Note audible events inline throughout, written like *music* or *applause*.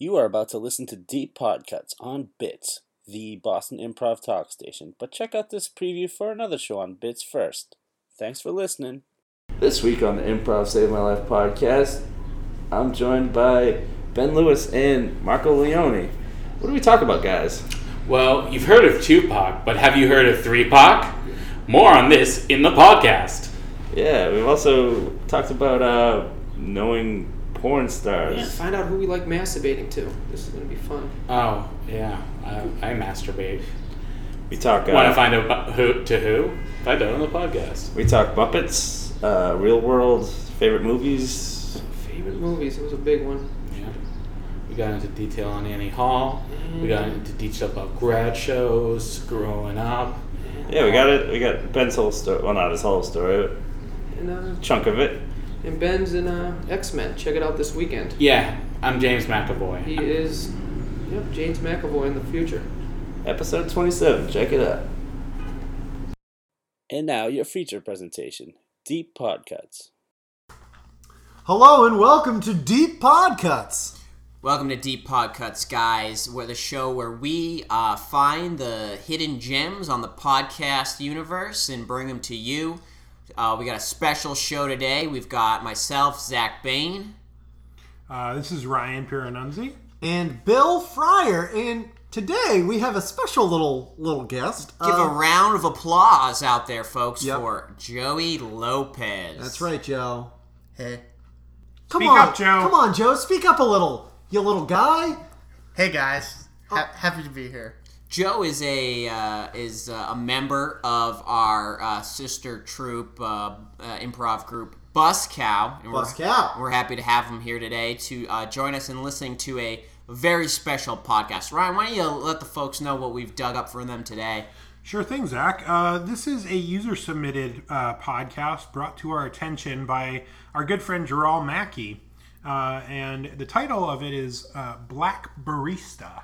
You are about to listen to Deep Podcuts on Bits, the Boston Improv Talk Station, but check out this preview for another show on Bits first. Thanks for listening. This week on the Improv Save My Life podcast, I'm joined by Ben Lewis and Marco Leone. What do we talk about, guys? Well, you've heard of Tupac, but have you heard of Three Pac? More on this in the podcast. Yeah, we've also talked about uh, knowing porn stars. Yeah, find out who we like masturbating to. This is gonna be fun. Oh, yeah, I, I masturbate. We talk. Uh, Want to find out who to who? Find out on the podcast. We talk Muppets, uh, real world, favorite movies. Favorite movies? It was a big one. Yeah. We got into detail on Annie Hall. We got into detail about grad shows, growing up. Yeah, we got it. We got Ben's whole story. Well, not his whole story, And uh, but chunk of it. And Ben's in uh, X Men. Check it out this weekend. Yeah, I'm James McAvoy. He is, yep, James McAvoy in the future. Episode 27. Check it out. And now your feature presentation, Deep Podcuts. Hello and welcome to Deep Podcuts. Welcome to Deep Podcuts, guys. We're the show where we uh, find the hidden gems on the podcast universe and bring them to you. Uh, we got a special show today. We've got myself, Zach Bain. Uh, this is Ryan Piranunzi. And Bill Fryer. And today we have a special little little guest. Give Uh, a round of applause out there, folks, Yep. for Joey Lopez. That's right, Joe. Hey. Come Speak on, up, Joe. Come on, Joe. Speak up a little, you little guy. Hey guys. Ha- happy to be here. Joe is a uh, is uh, a member of our uh, sister troupe uh, uh, improv group Bus Cow. And we're- Cow. We're happy to have him here today to uh, join us in listening to a very special podcast. Ryan, why don't you let the folks know what we've dug up for them today? Sure thing, Zach. Uh, this is a user submitted uh, podcast brought to our attention by our good friend Gerald Mackey. Uh, and the title of it is uh, Black Barista.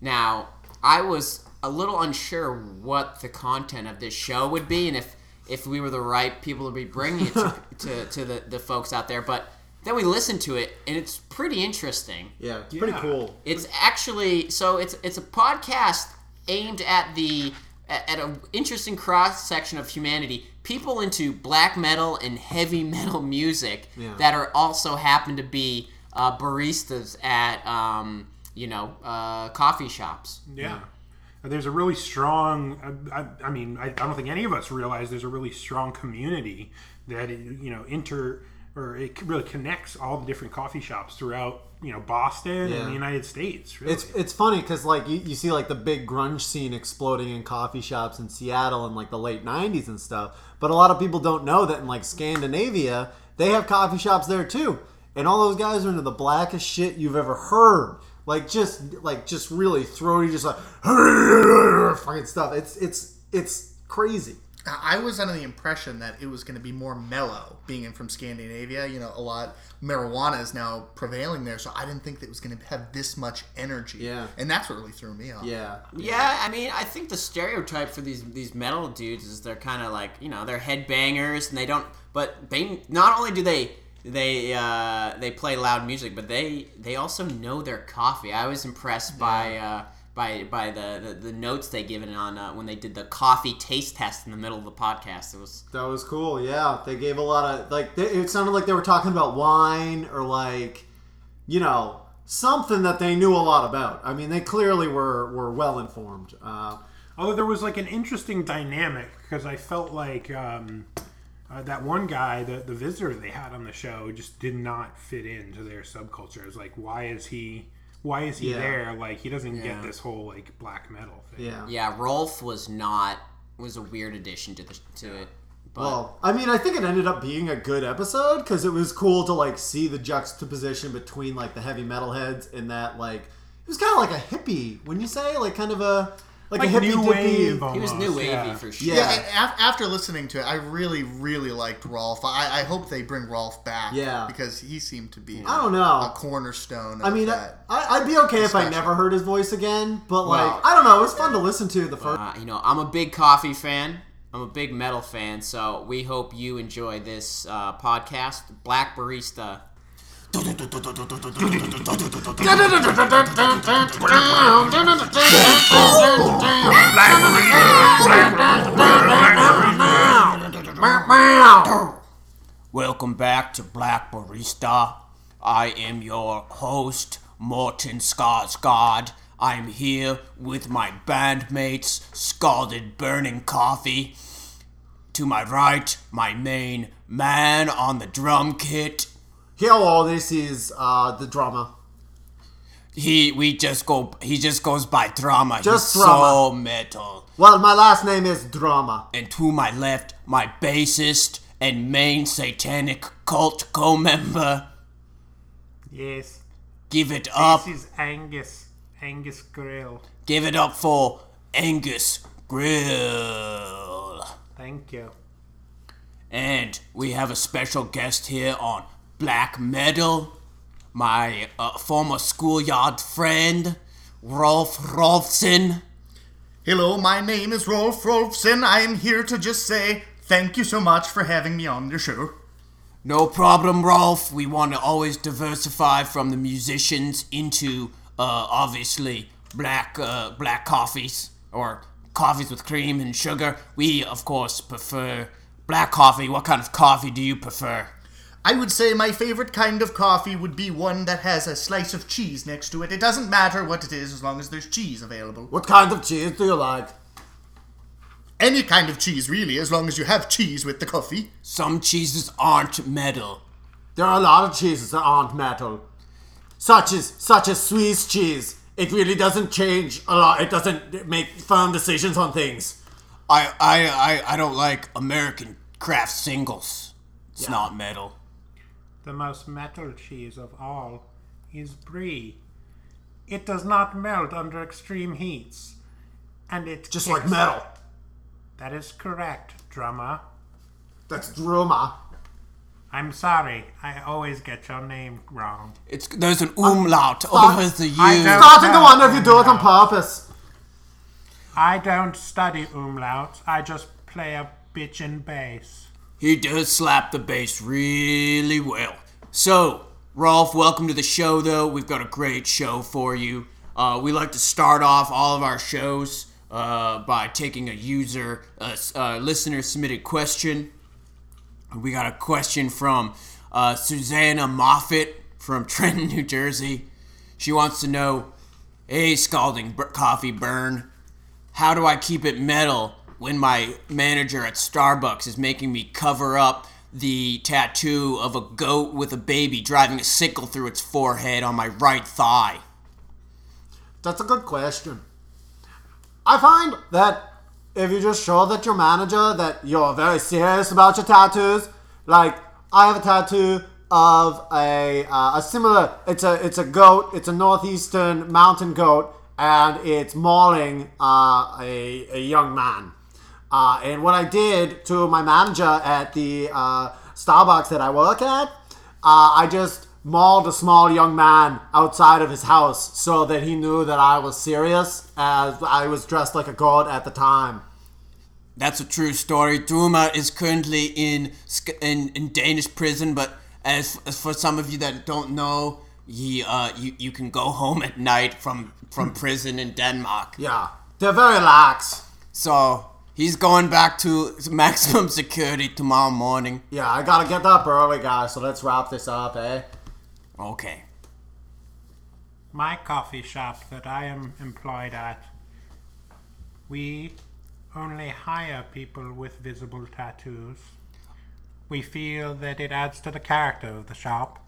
Now, I was a little unsure what the content of this show would be, and if if we were the right people to be bringing it to, *laughs* to, to the, the folks out there. But then we listened to it, and it's pretty interesting. Yeah, it's pretty cool. It's actually so it's it's a podcast aimed at the at at an interesting cross section of humanity. People into black metal and heavy *laughs* metal music Yeah. that are also happen to be uh, baristas at um, you know uh, coffee shops. Yeah. There's a really strong, I, I, I mean, I, I don't think any of us realize there's a really strong community that, you know, inter, or it really connects all the different coffee shops throughout, you know, Boston Yeah. and the United States. Really. It's it's funny because like you, you see like the big grunge scene exploding in coffee shops in Seattle in like the late '90s and stuff, but a lot of people don't know that in like Scandinavia they have coffee shops there too, and all those guys are into the blackest shit you've ever heard. Like just like just really throaty, just like *laughs* fucking stuff. It's it's it's crazy. I was under the impression that it was going to be more mellow, being in from Scandinavia. You know, a lot marijuana is now prevailing there, so I didn't think that it was going to have this much energy. Yeah. and that's what really threw me off. Yeah, Yeah, I mean, I think the stereotype for these these metal dudes is they're kind of like you know they're headbangers and they don't. But they not only do they they uh, they play loud music, but they they also know their coffee. I was impressed by. Uh, by, by the, the, the notes they given on uh, when they did the coffee taste test in the middle of the podcast. It was that was cool. Yeah, they gave a lot of like they, it sounded like they were talking about wine or like you know something that they knew a lot about. I mean, they clearly were were well informed. Uh, Although there was like an interesting dynamic because I felt like um, uh, that one guy, the the visitor they had on the show, just did not fit into their subculture. I was like, why is he? Why is he Yeah. there? Like he doesn't Yeah. get this whole like black metal thing. yeah. yeah, Rolf was not was a weird addition to the to it. But Well, I mean, I think it ended up being a good episode because it was cool to like see the juxtaposition between like the heavy metal heads and that like it was kind of like a hippie. When you say like kind of a like, Like a new dippy. wave. he was new wavy yeah. for sure. Yeah. Yeah, and af- after listening to it, I really, really liked Rolf. I, I hope they bring Rolf back. Yeah. because he seemed to be. I don't know a cornerstone. Of I mean, I, that. I'd be okay if I never heard his voice again, but like Well- I don't know, it was fun to listen to the first. Uh, you know, I'm a big coffee fan. I'm a big metal fan, so we hope you enjoy this uh, podcast, Black Barista. Welcome back to Black Barista. I am your host, Morton Skarsgård. I'm here with my bandmates, Scalded Burning Coffee. To my right, my main man on the drum kit. Hello, this is uh, the drama. He we just go he just goes by drama. Just He's drama. so metal. Well, my last name is Drama. And to my left, my bassist and main satanic cult co-member. Yes. Give it up. This is Angus. Angus Grill. Give it up for Angus Grill. Thank you. And we have a special guest here on Black Metal. My uh, former schoolyard friend, Rolf Rolfson. Hello, my name is Rolf Rolfson. I am here to just say thank you so much for having me on your show. No problem, Rolf. We want to always diversify from the musicians into, uh, obviously, black, uh, black coffees or coffees with cream and sugar. We, of course, prefer black coffee. What kind of coffee do you prefer? I would say my favorite kind of coffee would be one that has a slice of cheese next to it. It doesn't matter what it is as long as there's cheese available. What kind of cheese do you like? Any kind of cheese, really, as long as you have cheese with the coffee. Some cheeses aren't metal. There are a lot of cheeses that aren't metal, such as such as Swiss cheese. It really doesn't change a lot. It doesn't make firm decisions on things. I, I, I, I don't like American craft singles. It's not metal. The most metal cheese of all is brie. It does not melt under extreme heats. And it Just like metal. That is correct, drummer. That's Druma. I'm sorry, I always get your name wrong. It's there's an umlaut uh, over the U. I don't- Starting to wonder if you do it on purpose. I don't study umlauts, I just play a bitchin' bass. He does slap the bass really well. So, Rolf, welcome to the show, though. We've got a great show for you. Uh, we like to start off all of our shows uh, by taking a user, a, a listener submitted question. We got a question from uh, Susanna Moffat from *laughs* Trenton, New Jersey. She wants to know Hey, Scalding Bur- Coffee Burn, how do I keep it metal when my manager at Starbucks is making me cover up the tattoo of a goat with a baby driving a sickle through its forehead on my right thigh? That's a good question. I find that if you just show that your manager that you're very serious about your tattoos, like I have a tattoo of a uh, a similar. It's a it's a goat. It's a northeastern mountain goat, and it's mauling uh, a a young man. Uh, and what I did to my manager at the uh, Starbucks that I work at, uh, I just mauled a small young man outside of his house so that he knew that I was serious, as I was dressed like a god at the time. That's a true story. Druma is currently in in, in Danish prison, but as, as for some of you that don't know, he uh you, you can go home at night from from *laughs* prison in Denmark. Yeah, they're very lax. So he's going back to maximum security tomorrow morning. Yeah, I gotta get up early, guys, so let's wrap this up, eh? Okay. My coffee shop that I am employed at, we only hire people with visible tattoos. We feel that it adds to the character of the shop.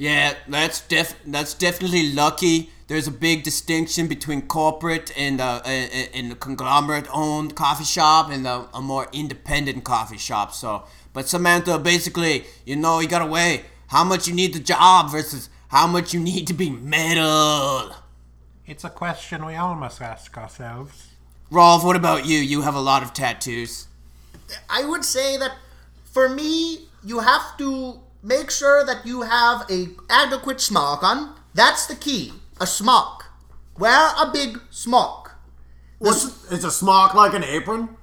Yeah, that's def that's definitely lucky. There's a big distinction between corporate and uh, and the conglomerate owned coffee shop and a, a more independent coffee shop. So, but Samantha, basically, you know, you gotta weigh how much you need the job versus how much you need to be metal. It's a question we all must ask ourselves. Rolf, what about you? You have a lot of tattoos. I would say that for me, you have to make sure that you have a adequate smock on. That's the key. A smock. Wear a big smock. What's, is a smock like an apron?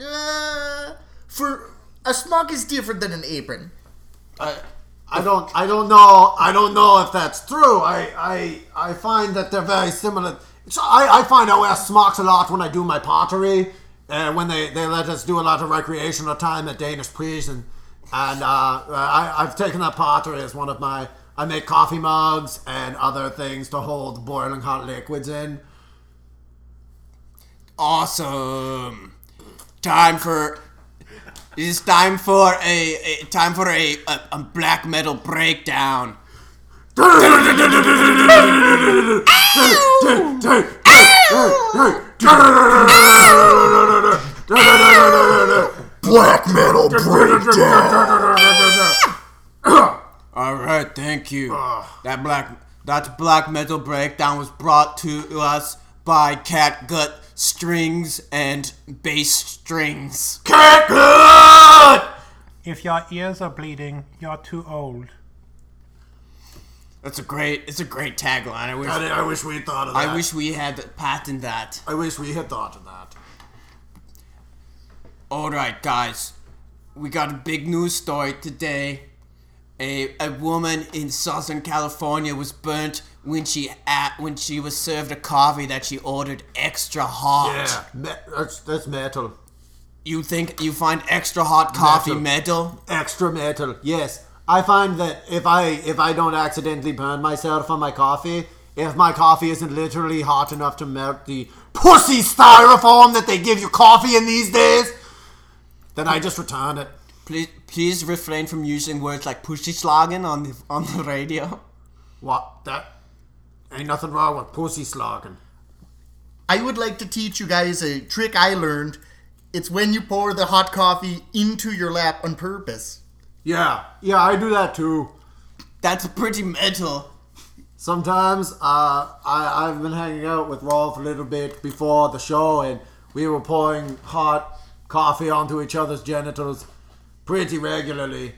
Uh, for a smock is different than an apron. I, I don't I don't know I don't know if that's true. I I I find that they're very similar. So I, I find I wear smocks a lot when I do my pottery. Uh, when they, they let us do a lot of recreational time at Danish prison, and uh, I, I've taken up pottery as one of my. I make coffee mugs and other things to hold boiling hot liquids in. Awesome. Time for. It's time for a, a time for a, a, a black metal breakdown. Black metal breakdown. All right, thank you. That black that black metal breakdown was brought to us by Catgut Strings and Bass Strings. Cat GUO If your ears are bleeding, you're too old. That's a great. It's a great tagline. I wish. I, I wish we had thought of that. I wish we had patented that. I wish we had thought of that. All right, guys, we got a big news story today. A, a woman in Southern California was burnt when she at when she was served a coffee that she ordered extra hot. Yeah, me- that's that's metal. You think you find extra hot coffee Metal. metal? Extra metal. Yes, I find that if I if I don't accidentally burn myself on my coffee, if my coffee isn't literally hot enough to melt the pussy styrofoam that they give you coffee in these days, then I just return it. Please please refrain from using words like pussy slogan on the on the radio. What? That ain't nothing wrong with pussy slogging. I would like to teach you guys a trick I learned. It's when you pour the hot coffee into your lap on purpose. Yeah, yeah, I do that too. That's pretty metal. Sometimes uh, I, I've been hanging out with Rolf a little bit before the show, and we were pouring hot coffee onto each other's genitals pretty regularly.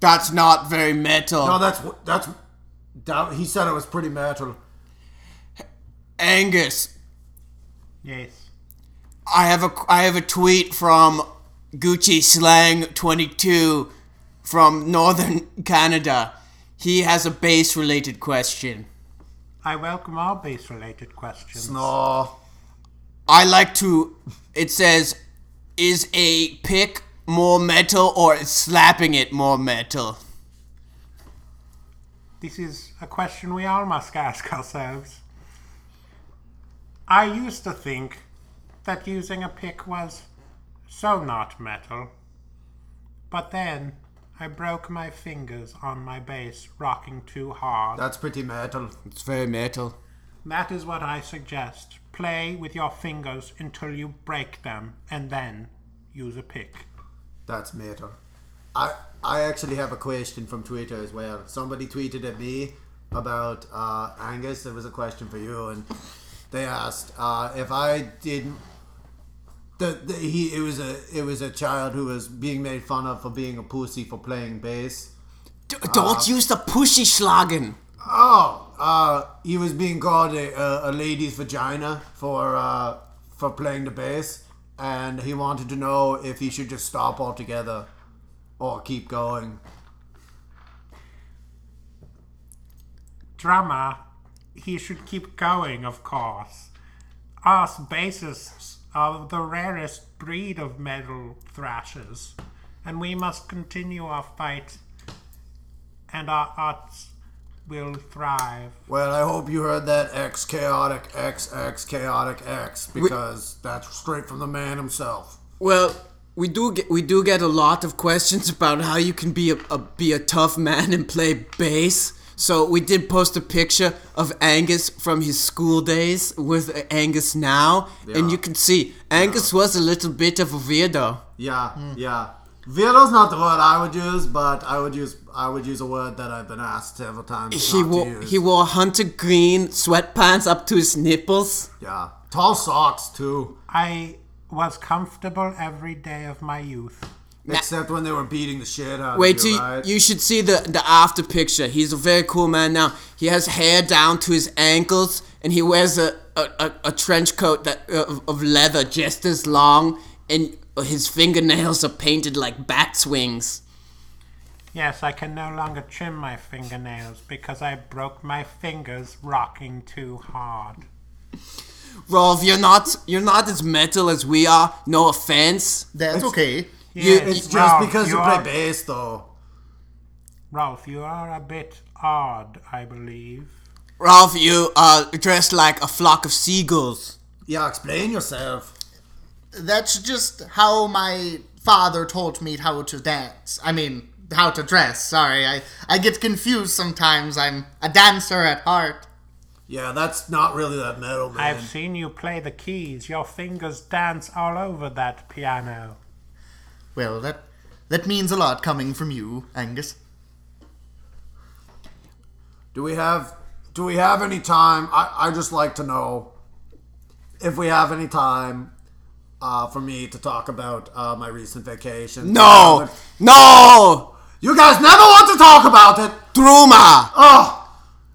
That's not very metal. No, that's that's that, he said it was pretty metal. Angus, Yes. I have a I have a tweet from Gucci Slang 22 from Northern *laughs* Canada. He has a bass related question. I welcome all bass related questions. No, I like to it says is a pick more metal or slapping it more metal? This is a question we all must ask ourselves. I used to think that using a pick was so not metal. But then I broke my fingers on my bass rocking too hard. that's pretty metal. It's very metal. That is what I suggest. Play with your fingers until you break them and then use a pick. That's metal. I I actually have a question from Twitter as well. Somebody tweeted at me about uh, Angus. There was a question for you, and they asked uh, if I didn't. The, the, he it was a it was a child who was being made fun of for being a pussy for playing bass. D- don't use the pussy schlagen. Oh, uh, he was being called a, a, a lady's vagina for uh, for playing the bass, and he wanted to know if he should just stop altogether or keep going. Drummer, he should keep going, of course. Us bassists are the rarest breed of metal thrashers, and we must continue our fight, and our arts will thrive. Well, I hope you heard that X chaotic X X chaotic X because that's straight from the man himself. Well, we do get we do get a lot of questions about how you can be a, a be a tough man and play bass. So we did post a picture of Angus from his school days with uh, Angus now, and you can see Angus was a little bit of a weirdo. Yeah, yeah. Weirdo's not the word I would use, but I would use I would use a word that I've been asked several times He not wore to use. he wore hunter green sweatpants up to his nipples. yeah, tall socks too, I was comfortable every day of my youth. except when they were beating the shit out Wait of till you. you, right? you should see the the after picture. He's a very cool man now. He has hair down to his ankles, and he wears a a, a, a trench coat that uh, of, of leather just as long, and his fingernails are painted like bat's wings. Yes, I can no longer trim my fingernails because I broke my fingers rocking too hard. Rolf, you're not you're not as metal as we are. No offense. That's okay. You- It's just Ralph, because you, you play are- bass, though. Ralph, you are a bit odd, I believe. Rolf, you are dressed like a flock of seagulls. Yeah, explain yourself. That's just how my father taught me how to dance. I mean, how to dress. Sorry, I, I get confused sometimes. I'm a dancer at heart. Yeah, that's not really that metal, man. I've seen you play the keys. Your fingers dance all over that piano. Well, that that means a lot coming from you, Angus. Do we have do we have any time? I I just like to know if we have any time uh, for me to talk about uh, my recent vacation. No, no, You guys never want to talk about it. Druma, Oh,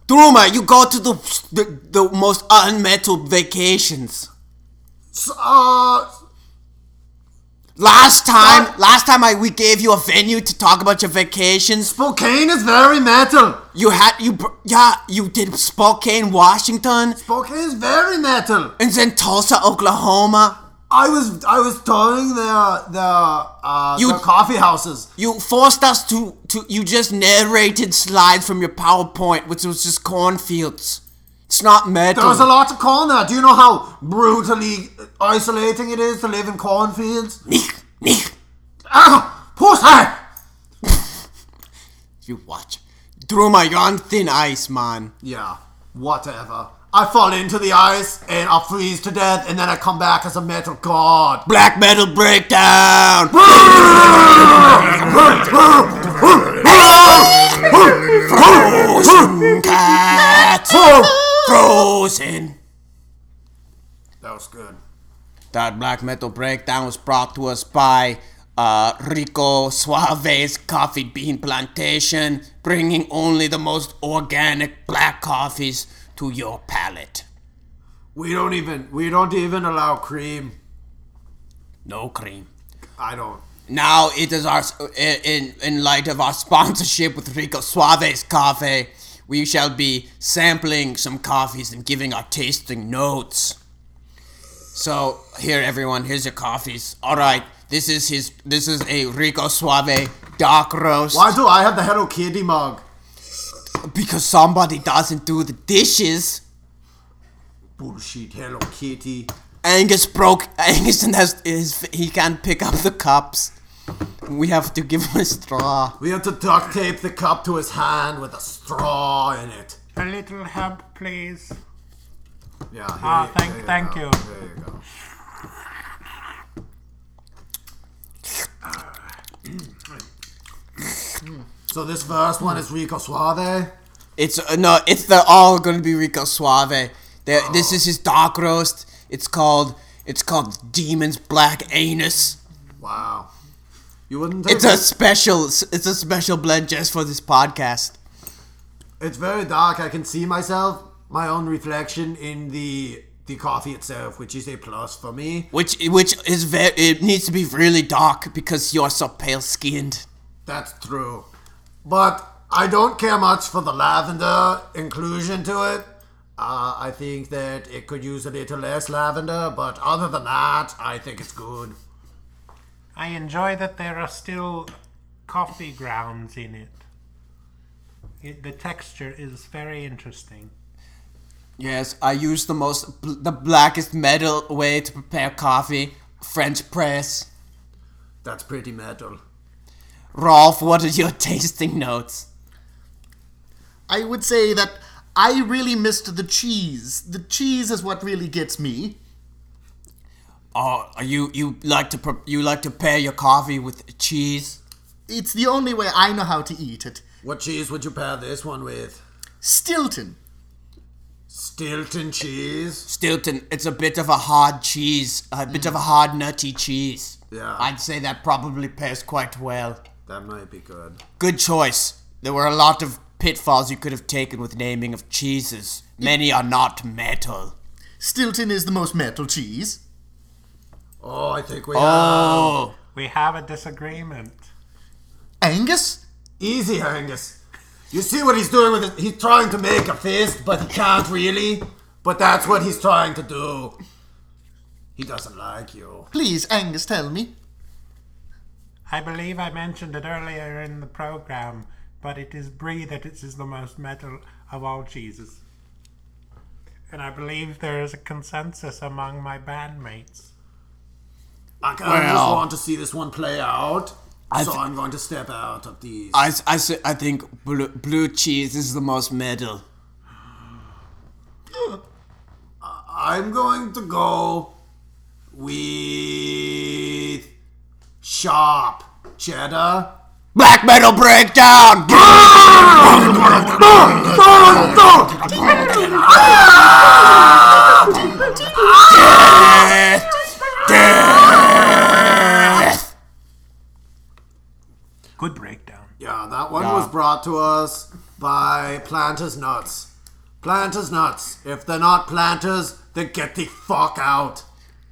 Druma, you go to the the, the most unmetal vacations. s- uh, Last time, last time I we gave you a venue to talk about your vacations. Spokane is very metal. You had you yeah you did Spokane, Washington, Spokane is very metal. and then Tulsa, Oklahoma. I was I was touring the the uh, You- the coffee houses. You forced us to to you just narrated slides from your PowerPoint, which was just cornfields. It's not metal. There was a lot of corn there. Do you know how brutally isolating it is to live in cornfields? *laughs* Nick, Nick, Ah, pussy! *laughs* you watch. Through my on thin ice, man. Yeah, whatever. I fall into the ice and I freeze to death, and then I come back as a metal god. Black metal breakdown. *laughs* Frozen cat. Frozen. That was good. That black metal breakdown was brought to us by uh, Rico Suave's Coffee Bean Plantation, bringing only the most organic black coffees to your palate. We don't even we don't even allow cream. No cream. I don't. Now it is our in in light of our sponsorship with Rico Suave's Coffee, we shall be sampling some coffees and giving our tasting notes. So here, everyone, here's your coffees. All right, this is his. This is a Rico Suave dark roast Why do I have the Hello Kitty mug? *laughs* because somebody doesn't do the dishes. Bullshit, Hello Kitty. Angus broke. Angus and *laughs* has his. He can't pick up the cups. We have to give him a straw. We have to duct tape the cup to his hand with a straw in it. A little help, please. Yeah. here Ah, you- thank- there thank go, you. There you go. *sniffs* *sniffs* So this first one is Rico Suave. It's uh, no, it's they're all gonna be Rico Suave. They're, This is his dark roast. It's called it's called Demon's Black Anus. Wow. You wouldn't It's a special it's a special blend just for this podcast. It's very dark. I can see myself, my own reflection in the the coffee itself, which is a plus for me. Which which is very it needs to be really dark because you're so pale skinned. That's true. But I don't care much for the lavender inclusion to it. Uh, I think that it could use a little less lavender, but other than that, I think it's good. I enjoy that there are still coffee grounds in it. it the texture is very interesting. Yes, I use the most bl- the blackest metal way to prepare coffee, French press. That's pretty metal. Rolf, what are your *laughs* tasting notes? I would say that I really missed the cheese. The cheese is what really gets me. Oh, are you you like to pre- you like to pair your coffee with cheese? It's the only way I know how to eat it. What cheese would you pair this one with? Stilton. Stilton cheese? Stilton, it's a bit of a hard cheese, a bit of a hard nutty cheese. Yeah. I'd say that probably pairs quite well. That might be good. Good choice. There were a lot of pitfalls you could have taken with naming of cheeses. Many are not metal. Stilton is the most metal cheese. Oh, I think we oh. have. Oh, We have a disagreement. Angus? Easy, Angus. You see what he's doing with it? He's trying to make a fist, but he can't really. But that's what he's trying to do. He doesn't like you. Please, Angus, tell me. I believe I mentioned it earlier in the program, but it is brie that it is the most metal of all cheeses. And I believe there is a consensus among my bandmates. I kind of just Well- want to see this one play out. I so th- I'm going to step out of these. I, I, s- I think blue, blue cheese is the most metal. *gasps* I'm going to go with sharp cheddar. Black metal breakdown! Death! Death! Good breakdown. Yeah, that one was brought to us by Planters Nuts. Planters Nuts. If they're not planters, then get the fuck out.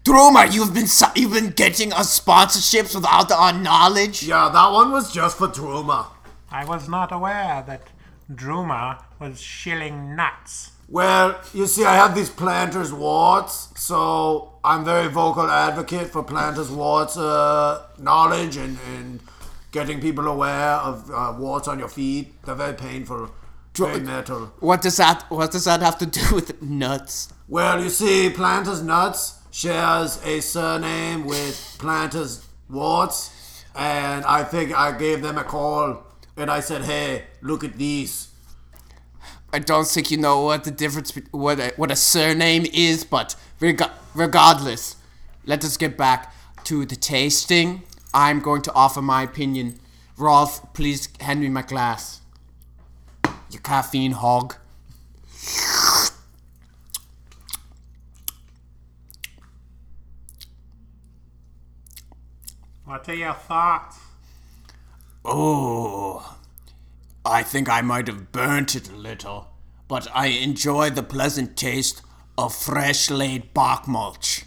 Drummer, you've been su- you've been getting us sponsorships without our knowledge. Yeah, that one was just for Druma. I was not aware that Druma was shilling nuts. Well, you see, I have these planters warts, so I'm very vocal advocate for planters warts uh, knowledge and, and getting people aware of uh, warts on your feet. They're very painful, very metal. What does that What does that have to do with nuts? Well, you see, Planters Nuts shares a surname with Planters Warts, and I think I gave them a call and I said, "Hey, look at these." I don't think you know what the difference what a, what a surname is, but reg- regardless, let us get back to the tasting. I'm going to offer my opinion. Rolf, please hand me my glass. You caffeine hog. What are your thoughts? Oh, I think I might have burnt it a little, but I enjoy the pleasant taste of fresh laid bark mulch.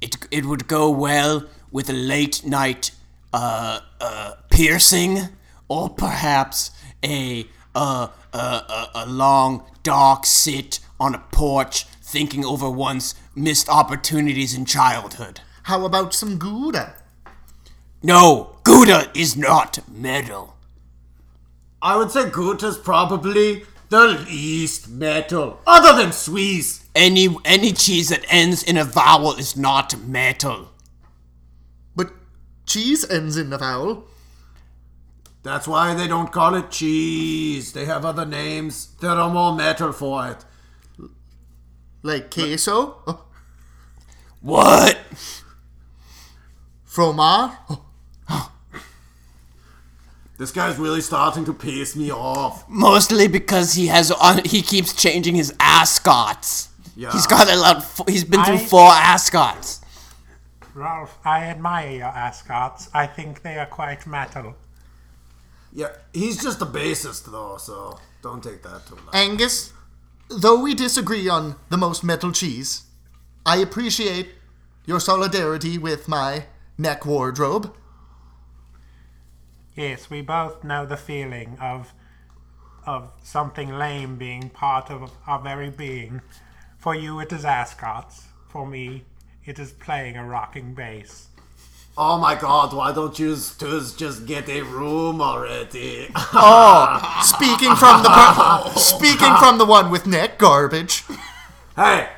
It, it would go well with a late night uh, uh, piercing, or perhaps a, uh, uh, a, a long dark sit on a porch thinking over one's missed opportunities in childhood. How about some Gouda? No, Gouda is not metal. I would say Gouda's probably the least metal, other than Swiss. Any any cheese that ends in a vowel is not metal. But cheese ends in a vowel. That's why they don't call it cheese. They have other names that are more metal for it. Like queso, What? Fromage, *gasps* This guy's really starting to piss me off. Mostly because he has on he keeps changing his ascots. Yeah. He's got a lot. He's been through I- four ascots. Ralph, I admire your ascots. I think they are quite metal. Yeah, he's just a bassist though, so don't take that too much. Angus, though we disagree on the most metal cheese, I appreciate your solidarity with my neck wardrobe. Yes, we both know the feeling of of something lame being part of our very being. For you, it is ascots. For me, it is playing a rocking bass. Oh my god, why don't you twos just get a room already? *laughs* Oh, speaking from the per- *laughs* speaking from the one with neck garbage. hey,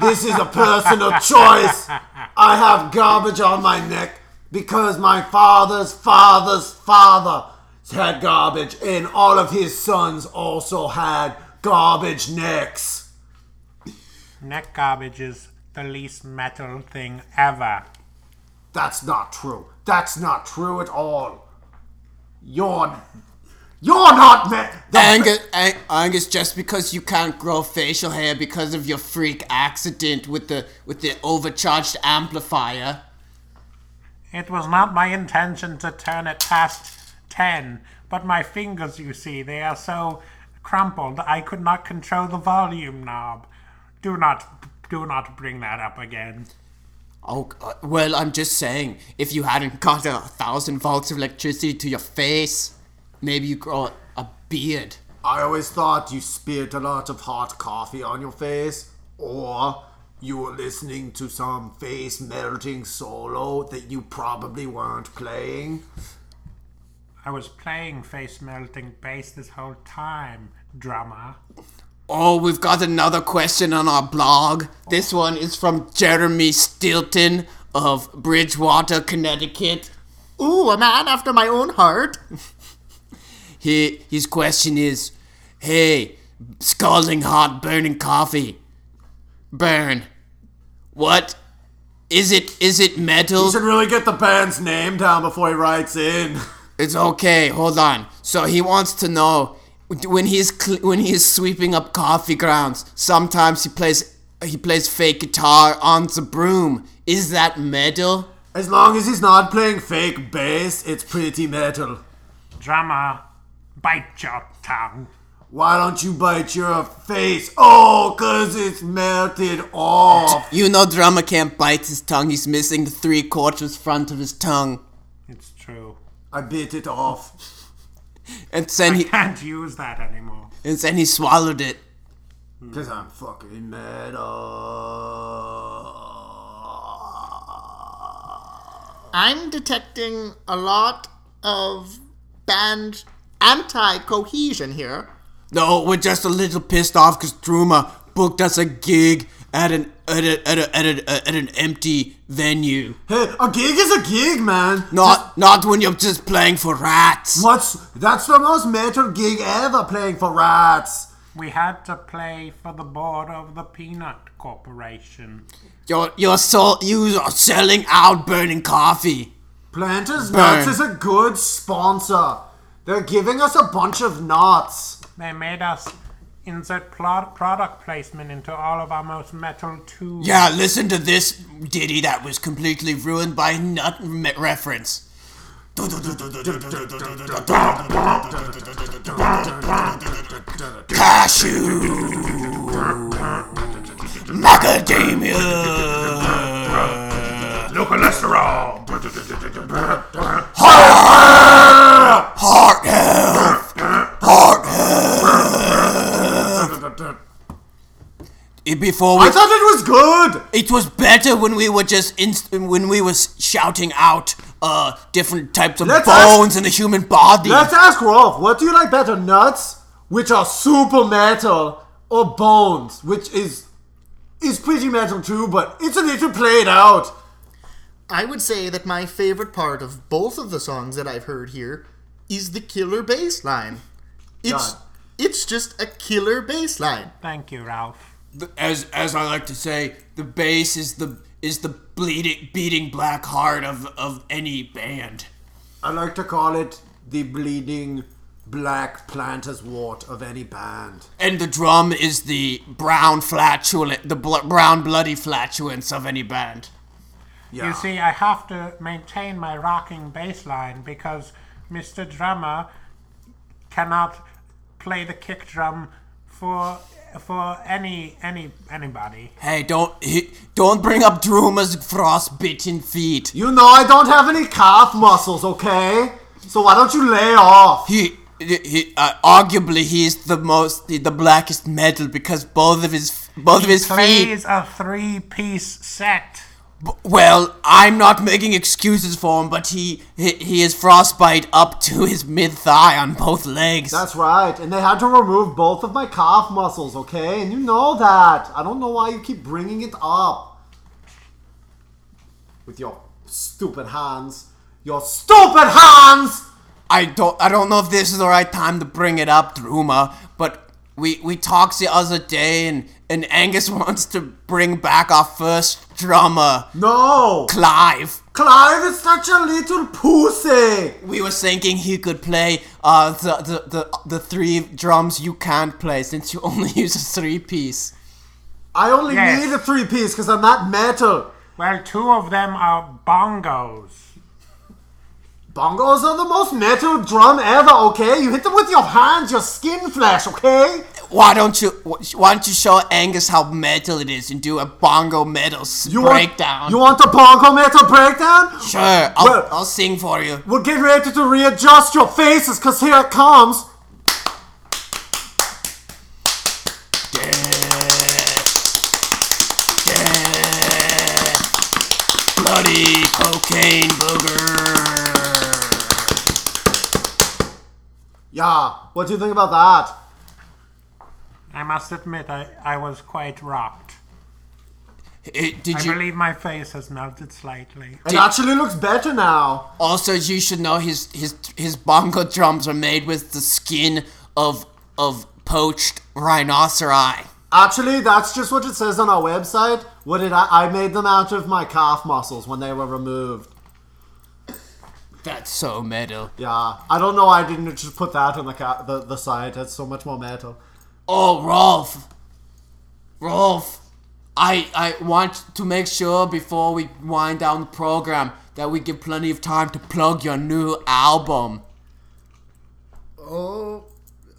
this is a personal choice. I have garbage on my neck because my father's father's father had garbage, and all of his sons also had garbage necks. Neck garbage is the least metal thing ever. That's not true. That's not true at all. You're. You're not me. the- Angus, Ang- Angus, just because you can't grow facial hair because of your freak accident with the with the overcharged amplifier. It was not my intention to turn it past 10, but my fingers, you see, they are so crumpled I could not control the volume knob. Do not do not bring that up again. Oh, well, I'm just saying, if you hadn't got a thousand volts of electricity to your face, maybe you grow a beard. I always thought you spit a lot of hot coffee on your face, or you were listening to some face melting solo that you probably weren't playing. I was playing face melting bass this whole time, drummer. Oh, we've got another question on our blog. This one is from Jeremy Stilton of Bridgewater, Connecticut. Ooh, a man after my own heart. He, his question is, hey, scalding hot burning coffee. Burn. What? Is it is it metal? You should really get the band's name down before he writes in. *laughs* It's okay. Hold on. So he wants to know when he's cl- when he's sweeping up coffee grounds. Sometimes he plays he plays fake guitar on the broom. Is that metal? As long as he's not playing fake bass, it's pretty metal. Drummer, bite your tongue. Why don't you bite your face? Oh, cause it's melted off. You know, drummer can't bite his tongue. He's missing the three quarters front of his tongue, It's true. I bit it off. and then he Can't use that anymore. and then he swallowed it. Cause I'm fucking metal. I'm detecting a lot of band anti cohesion here. No, we're just a little pissed off because Druma booked us a gig at an at, a, at, a, at, a, uh, at an empty venue. Hey, a gig is a gig, man. Not not when you're just playing for rats. What's that's the most metal gig ever playing for rats. We had to play for the board of the Peanut Corporation. You're you're so you are selling out burning coffee. Planters Burn. Nuts is a good sponsor. They're giving us a bunch of nuts. They made us insert plot product placement into all of our most metal tools. Yeah, listen to this ditty that was completely ruined by nut me- reference. Cashew, macadamia, No cholesterol. heart health, heart health. Before we I thought it was good. It was better when we were just inst- when we was shouting out uh different types of Let's bones in the human body. Let's ask Rolf, what do you like better, nuts, which are super metal, or bones, which is is pretty metal too, but it's a little played out. I would say that my favorite part of both of the songs that I've heard here is the killer bass line. It's God. it's just a killer bass line. Thank you, Ralph. The- as as I like to say, the bass is the is the bleeding beating black heart of of any band. I like to call it the bleeding black planter's wart of any band. And the drum is the brown flatulent the bl- brown bloody flatulence of any band. Yeah. You see, I have to maintain my rocking bass line because Mr. Drummer cannot play the kick drum for for any any anybody. Hey, don't he, don't bring up Druma's frostbitten feet. You know I don't have any calf muscles, okay? So why don't you lay off? He, he uh, arguably he's the most the, the blackest metal because both of his both of his feet. Plays a three-piece set. Well, I'm not making excuses for him, but he he, he is frostbite up to his mid thigh on both legs. That's right, and they had to remove both of my calf muscles, okay? And you know that. I don't know why you keep bringing it up. With your stupid hands. Your stupid hands! I don't I don't know if this is the right time to bring it up, Druma, we we talked the other day and and Angus *laughs* wants to bring back our first drummer, No! Clive. Clive is such a little pussy! We were thinking he could play uh the the, the, the three drums you can't play since you *laughs* only use a three piece. I only Yes. need a three piece because I'm not metal. Well, two of them are bongos. Bongos are the most metal drum ever, okay? You hit them with your hands, your skin flesh, okay? why don't you why don't you show Angus how metal it is and do a bongo metal You breakdown? Want, you want a bongo metal breakdown? sure, I'll, Well- I'll sing for you. Well, get ready to readjust your faces, cause here it comes. Bloody cocaine booger. Yeah, what do you think about that? I must admit, I, I was quite rocked. Eh, Did I you believe my face has melted slightly. It actually looks better now. also? As you should know his his his bongo drums are made with the skin of of poached rhinoceri. Actually, that's just what it says on our website. What did I? I made them out of my calf muscles when they were removed. That's so metal. Yeah, I don't know why I didn't just put that on the ca- the, the site. It's so much more metal. Oh, Rolf. Rolf. I I want to make sure before we wind down the program that we give plenty of time to plug your new album. Oh,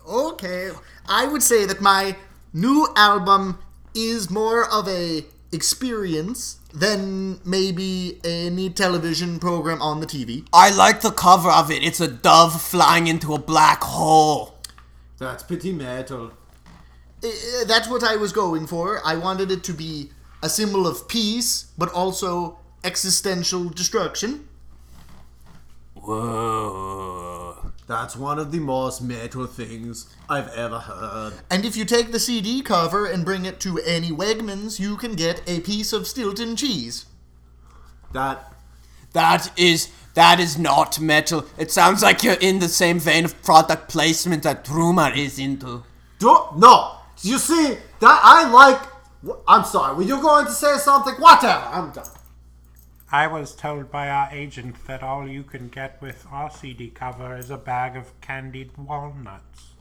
okay. I would say that my new album is more of a experience than maybe any television program on the TV. I like the cover of it. It's a dove flying into a black hole. That's pretty metal. Uh, That's what I was going for. I wanted it to be a symbol of peace, but also existential destruction. Whoa. That's one of the most metal things I've ever heard. And if you take the CD cover and bring it to any Wegmans, you can get a piece of Stilton cheese. That That is that is not metal. It sounds like you're in the same vein of product placement that Druma is into. do no. You see that I like. I'm sorry. Were you going to say something? Whatever. I'm done. I was told by our agent that all you can get with our CD cover is a bag of candied walnuts.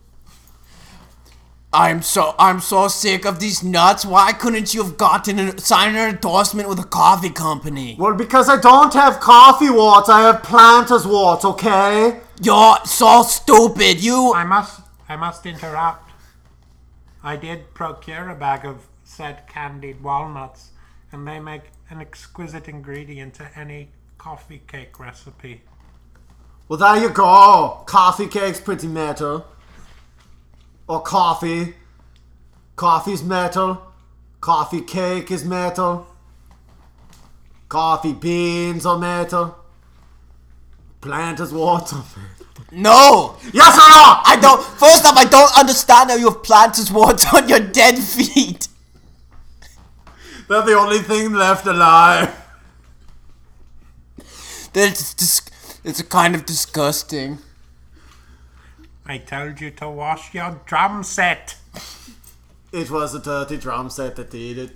I'm so I'm so sick of these nuts. Why couldn't you have gotten a signed an endorsement with a coffee company? Well, because I don't have coffee warts, I have planter's warts. Okay. You're so stupid. You I must I must interrupt. I did procure a bag of said candied walnuts, and they make an exquisite ingredient to any coffee cake recipe. Well, there you go. Coffee cake's pretty metal. Or coffee. Coffee's metal. Coffee cake is metal. Coffee beans are metal. Planter's water. no. Yes or no? I don't. First off, I don't understand how you have planters water on your dead feet. They're the only thing left alive. That's dis- It's kind of disgusting. I told you to wash your drum set. It was a dirty drum set that did it.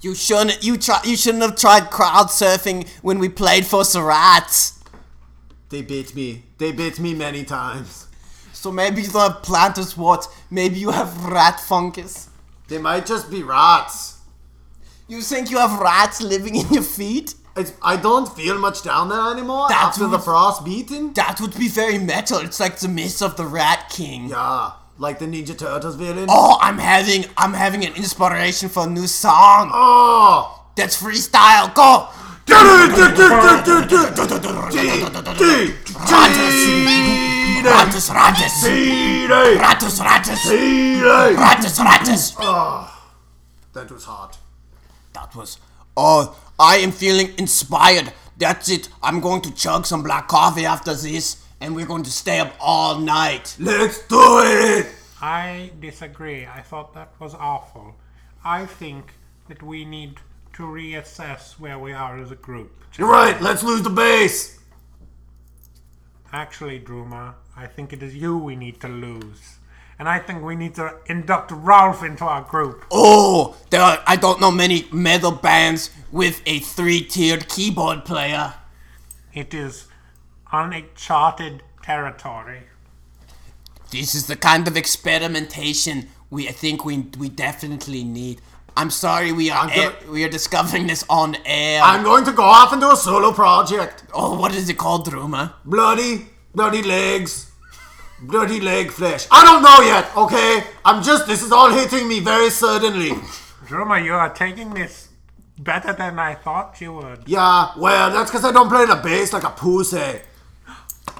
You shouldn't. You try. You shouldn't have tried crowd surfing when we played for Surats. They bit me. They bit me many times. So maybe you don't have planters warts. Maybe you have rat fungus. They might just be rats. You think you have rats living in your feet? It's, I don't feel much down there anymore That after the frost beating. That would be very metal. It's like the myth of the Rat King. Yeah, like the Ninja Turtles villain. Oh, I'm having I'm having an inspiration for a new song. Oh! That's freestyle. Go. Ratus, ratus, ratus, ratus, ratus, ratus. Oh, that was hot. That was. Oh, I am feeling inspired. That's it. I'm going to chug some black coffee after this, and we're going to stay up all night. Let's do it! I disagree. I thought that was awful. I think that we need to reassess where we are as a group. You're right, let's lose the bass! Actually, Druma, I think it is you we need to lose. And I think we need to induct Ralph into our group. Oh, there are, I don't know many metal bands with a three-tiered keyboard player. It is uncharted territory. This is the kind of experimentation we I think we we definitely need. I'm sorry we are I'm gonna- air- we are discovering this on air. I'm going to go off and do a solo project. oh, what is it called, Druma? Bloody, bloody legs. Bloody leg flesh. I don't know yet, okay? I'm just, this is all hitting me very suddenly. Druma, you are taking this better than I thought you would. Yeah, well, that's because I don't play the bass like a pussy.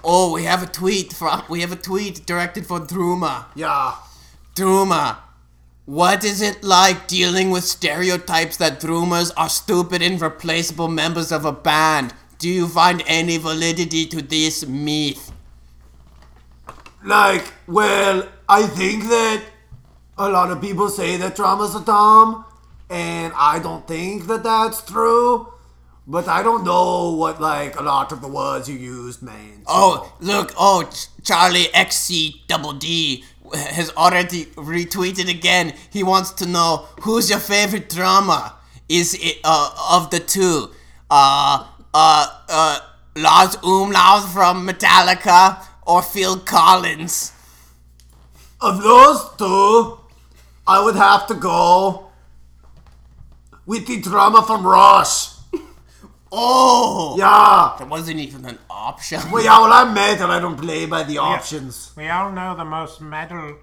Oh, we have a tweet from we have a tweet directed for Druma. Yeah. Druma, what is it like dealing with stereotypes that Drumas are stupid and replaceable members of a band? Do you find any validity to this myth? Like, well, I think that a lot of people say that drama's a dumb, and I don't think that that's true. But I don't know what, like, a lot of the words you used mean. so- Oh, look, oh, Ch- Charlie XC double D has already retweeted again. He wants to know who's your favorite drama. Is it uh of the two? Uh uh uh Lars Umlaut from Metallica or Phil Collins? Of those two, I would have to go with the drama from Rush. *laughs* Oh, Yeah. that wasn't even an option. Well, yeah, well, I'm metal. I don't play by the options. We all know the most metal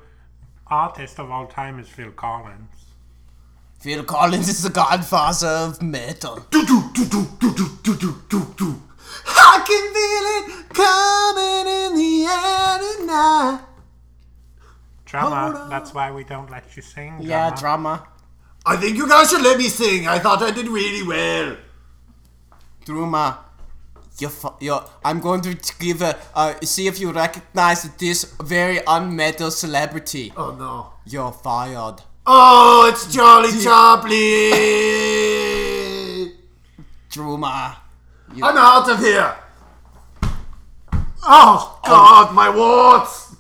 artist of all time is Phil Collins. Phil Collins is the godfather of metal. Do, do, do, do, do, do, do, do, do, do. I can feel it coming Drummer, that's why we don't let you sing. Yeah, drama. I think you guys should let me sing. I thought I did really well. Druma, you're, fu- you're, I'm going to give a uh, see if you recognize this very unmetal celebrity. Oh no. You're fired. Oh, it's Charlie Chaplin. Druma. I'm out of here. Oh God, my warts.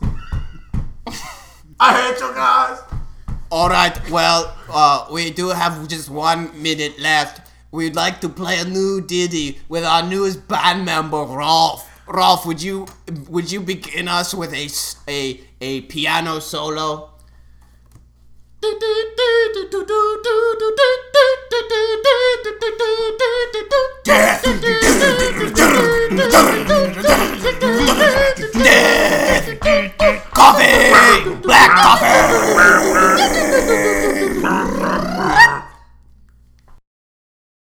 I hate you guys. All right. Well, uh, we do have just one minute left. We'd like to play a new ditty with our newest band member, Rolf. Rolf, would you would you begin us with a a a piano solo? Coffee! Black coffee! *laughs*